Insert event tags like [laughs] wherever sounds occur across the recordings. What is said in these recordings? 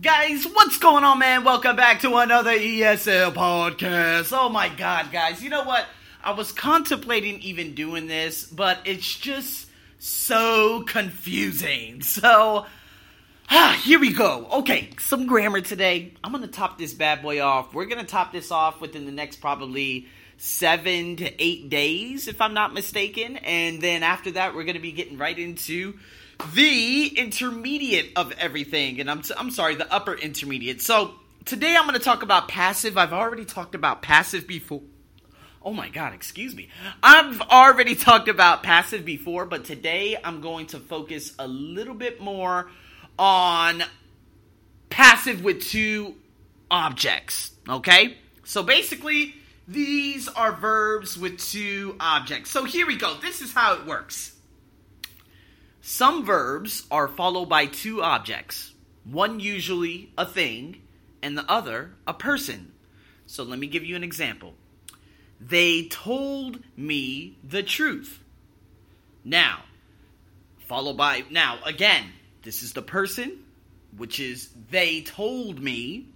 Guys, what's going on, man? Welcome back to another ESL podcast. Oh my god, guys. You know what? I was contemplating even doing this, but it's just so confusing. So, [sighs] ah, here we go. Okay, some grammar today. I'm gonna top this bad boy off. We're gonna top this off within the next probably seven to eight days, if I'm not mistaken. And then after that, we're gonna be getting right into the intermediate of everything. And I'm, I'm sorry, the upper intermediate. So today I'm going to talk about passive. I've already talked about passive before. Oh my god, excuse me. I've already [laughs] talked about passive before, but today I'm going to focus a little bit more on passive with two objects. Okay? So basically, these are verbs with two objects. So here we go. This is how it works. Some verbs are followed by two objects, one usually a thing, and the other a person. So let me give you an example. They told me the truth. Now, followed by, now again, this is the person, which is they told me,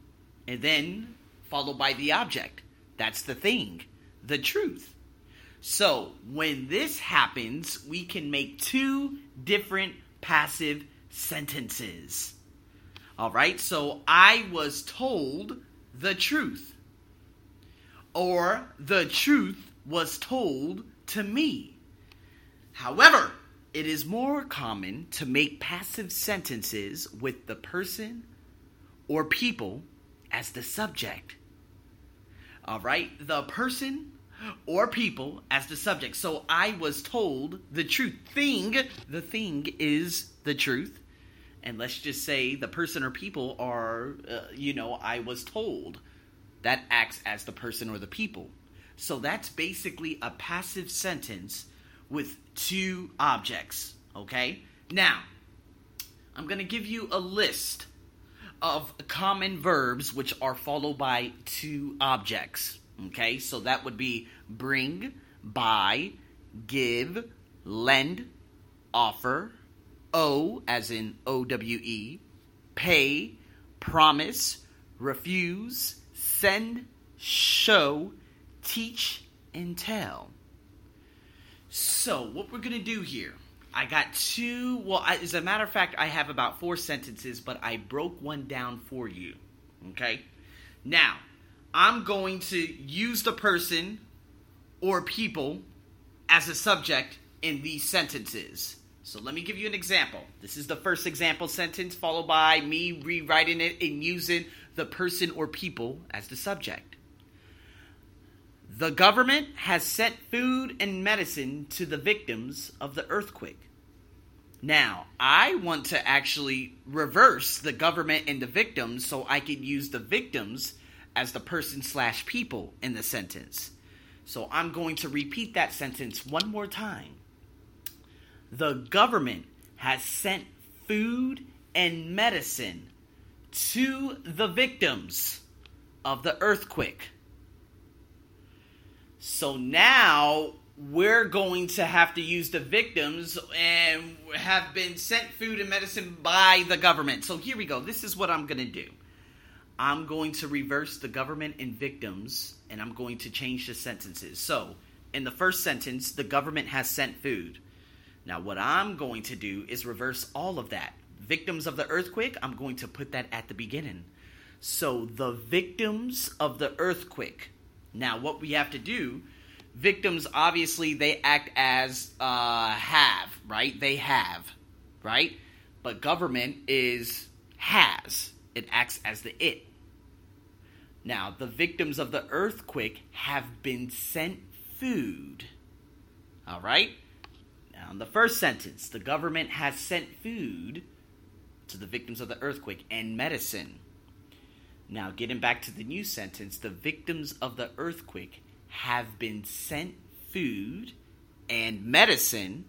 and then followed by the object. That's the thing, the truth. So when this happens, we can make two different passive sentences. All right, so I was told the truth. Or the truth was told to me. However, it is more common to make passive sentences with the person or people as the subject. All right, the person or people as the subject. So I was told the truth. Thing, the thing is the truth. And let's just say the person or people are, uh, you know, I was told. That acts as the person or the people. So that's basically a passive sentence with two objects, okay? Now, I'm going to give you a list of common verbs which are followed by two objects. Okay, so that would be bring, buy, give, lend, offer, owe, as in O W E, pay, promise, refuse, send, show, teach, and tell. So, what we're going to do here, I got two, well, I, as a matter of fact, I have about four sentences, but I broke one down for you. Okay? Now, I'm going to use the person or people as a subject in these sentences. So let me give you an example. This is the first example sentence, followed by me rewriting it and using the person or people as the subject. The government has sent food and medicine to the victims of the earthquake. Now, I want to actually reverse the government and the victims so I can use the victims as the person slash people in the sentence. So I'm going to repeat that sentence one more time. The government has sent food and medicine to the victims of the earthquake. So now we're going to have to use the victims and have been sent food and medicine by the government. So here we go. This is what I'm going to do. I'm going to reverse the government and victims, and I'm going to change the sentences. So, in the first sentence, the government has sent food. Now, what I'm going to do is reverse all of that. Victims of the earthquake, I'm going to put that at the beginning. So, the victims of the earthquake. Now, what we have to do, victims obviously they act as uh, have, right? They have, right? But government is has it acts as the it. Now, the victims of the earthquake have been sent food. All right? Now, in the first sentence, the government has sent food to the victims of the earthquake and medicine. Now, getting back to the new sentence, the victims of the earthquake have been sent food and medicine.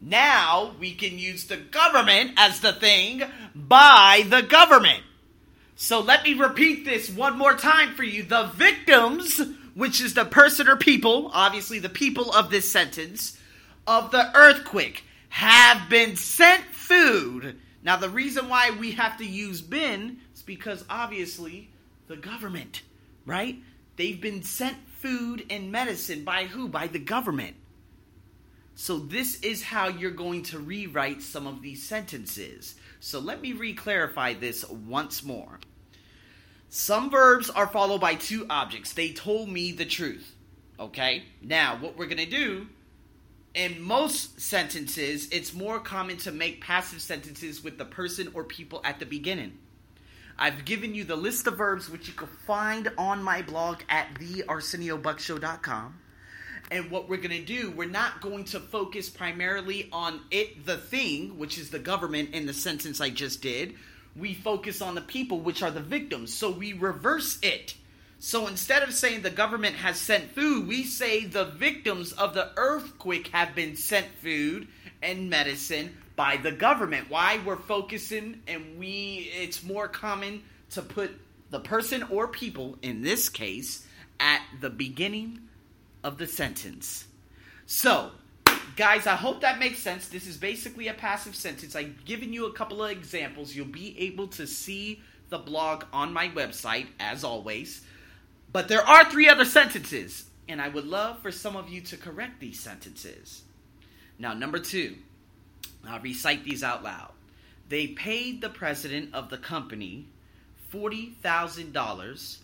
Now we can use the government as the thing by the government. So let me repeat this one more time for you. The victims, which is the person or people, obviously the people of this sentence, of the earthquake have been sent food Now, the reason why we have to use been is because obviously the government, right? They've been sent food and medicine by who? By the government. So, this is how you're going to rewrite some of these sentences. So, let me re clarify this once more. Some verbs are followed by two objects. They told me the truth. Okay? Now, what we're going to do in most sentences, it's more common to make passive sentences with the person or people at the beginning. I've given you the list of verbs which you can find on my blog at thearseniobuckshow.com. And what we're going to do, we're not going to focus primarily on it, the thing, which is the government in the sentence I just did. We focus on the people, which are the victims. So we reverse it. So instead of saying the government has sent food, we say the victims of the earthquake have been sent food and medicine by the government. Why we're focusing and we it's more common to put the person or people in this case at the beginning of the sentence. So, guys, I hope that makes sense. This is basically a passive sentence. I've given you a couple of examples. You'll be able to see the blog on my website as always. But there are three other sentences, and I would love for some of you to correct these sentences. Now, number two, I'll recite these out loud. They paid the president of the company $40,000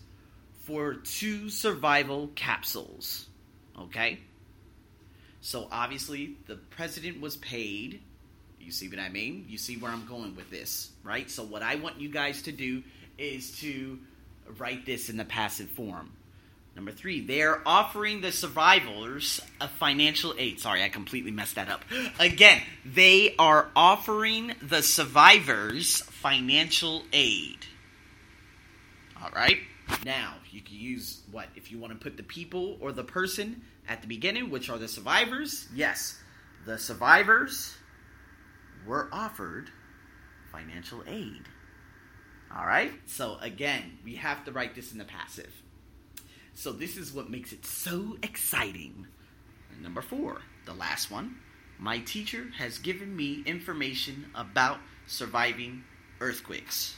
for two survival capsules. Okay? So, obviously, the president was paid. You see what I mean? You see where I'm going with this, right? So, what I want you guys to do is to write this in the passive form. Number three, they're offering the survivors a financial aid. Sorry, I completely messed that up. Again, they are offering the survivors financial aid. All right? Now, you can use what? If you want to put the people or the person at the beginning, which are the survivors, yes, the survivors were offered financial aid. All right? So again, we have to write this in the passive. So this is what makes it so exciting. Number four, the last one. My teacher has given me information about surviving earthquakes.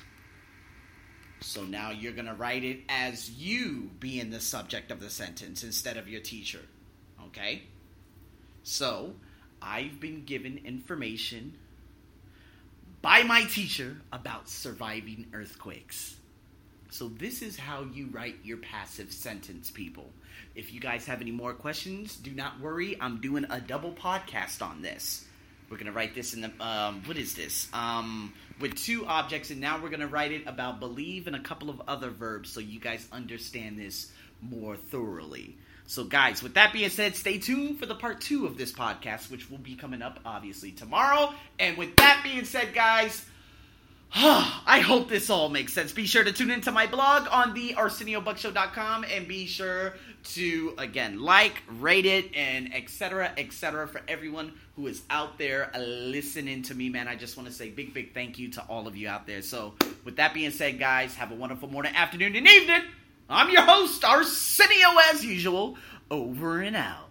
So now you're going to write it as you being the subject of the sentence instead of your teacher. Okay? So, I've been given information by my teacher about surviving earthquakes. So, this is how you write your passive sentence, people. If you guys have any more questions, do not worry. I'm doing a double podcast on this. We're going to write this in the, um, what is this? Um, with two objects, and now we're going to write it about believe and a couple of other verbs so you guys understand this more thoroughly. So, guys, with that being said, stay tuned for the part two of this podcast, which will be coming up obviously tomorrow. And with that being said, guys, [sighs] I hope this all makes sense. Be sure to tune into my blog on the ArsenioBuckshow.com and be sure to again like, rate it, and etc. etc. for everyone who is out there listening to me, man. I just want to say big, big thank you to all of you out there. So, with that being said, guys, have a wonderful morning, afternoon, and evening. I'm your host, Arsenio, as usual. Over and out.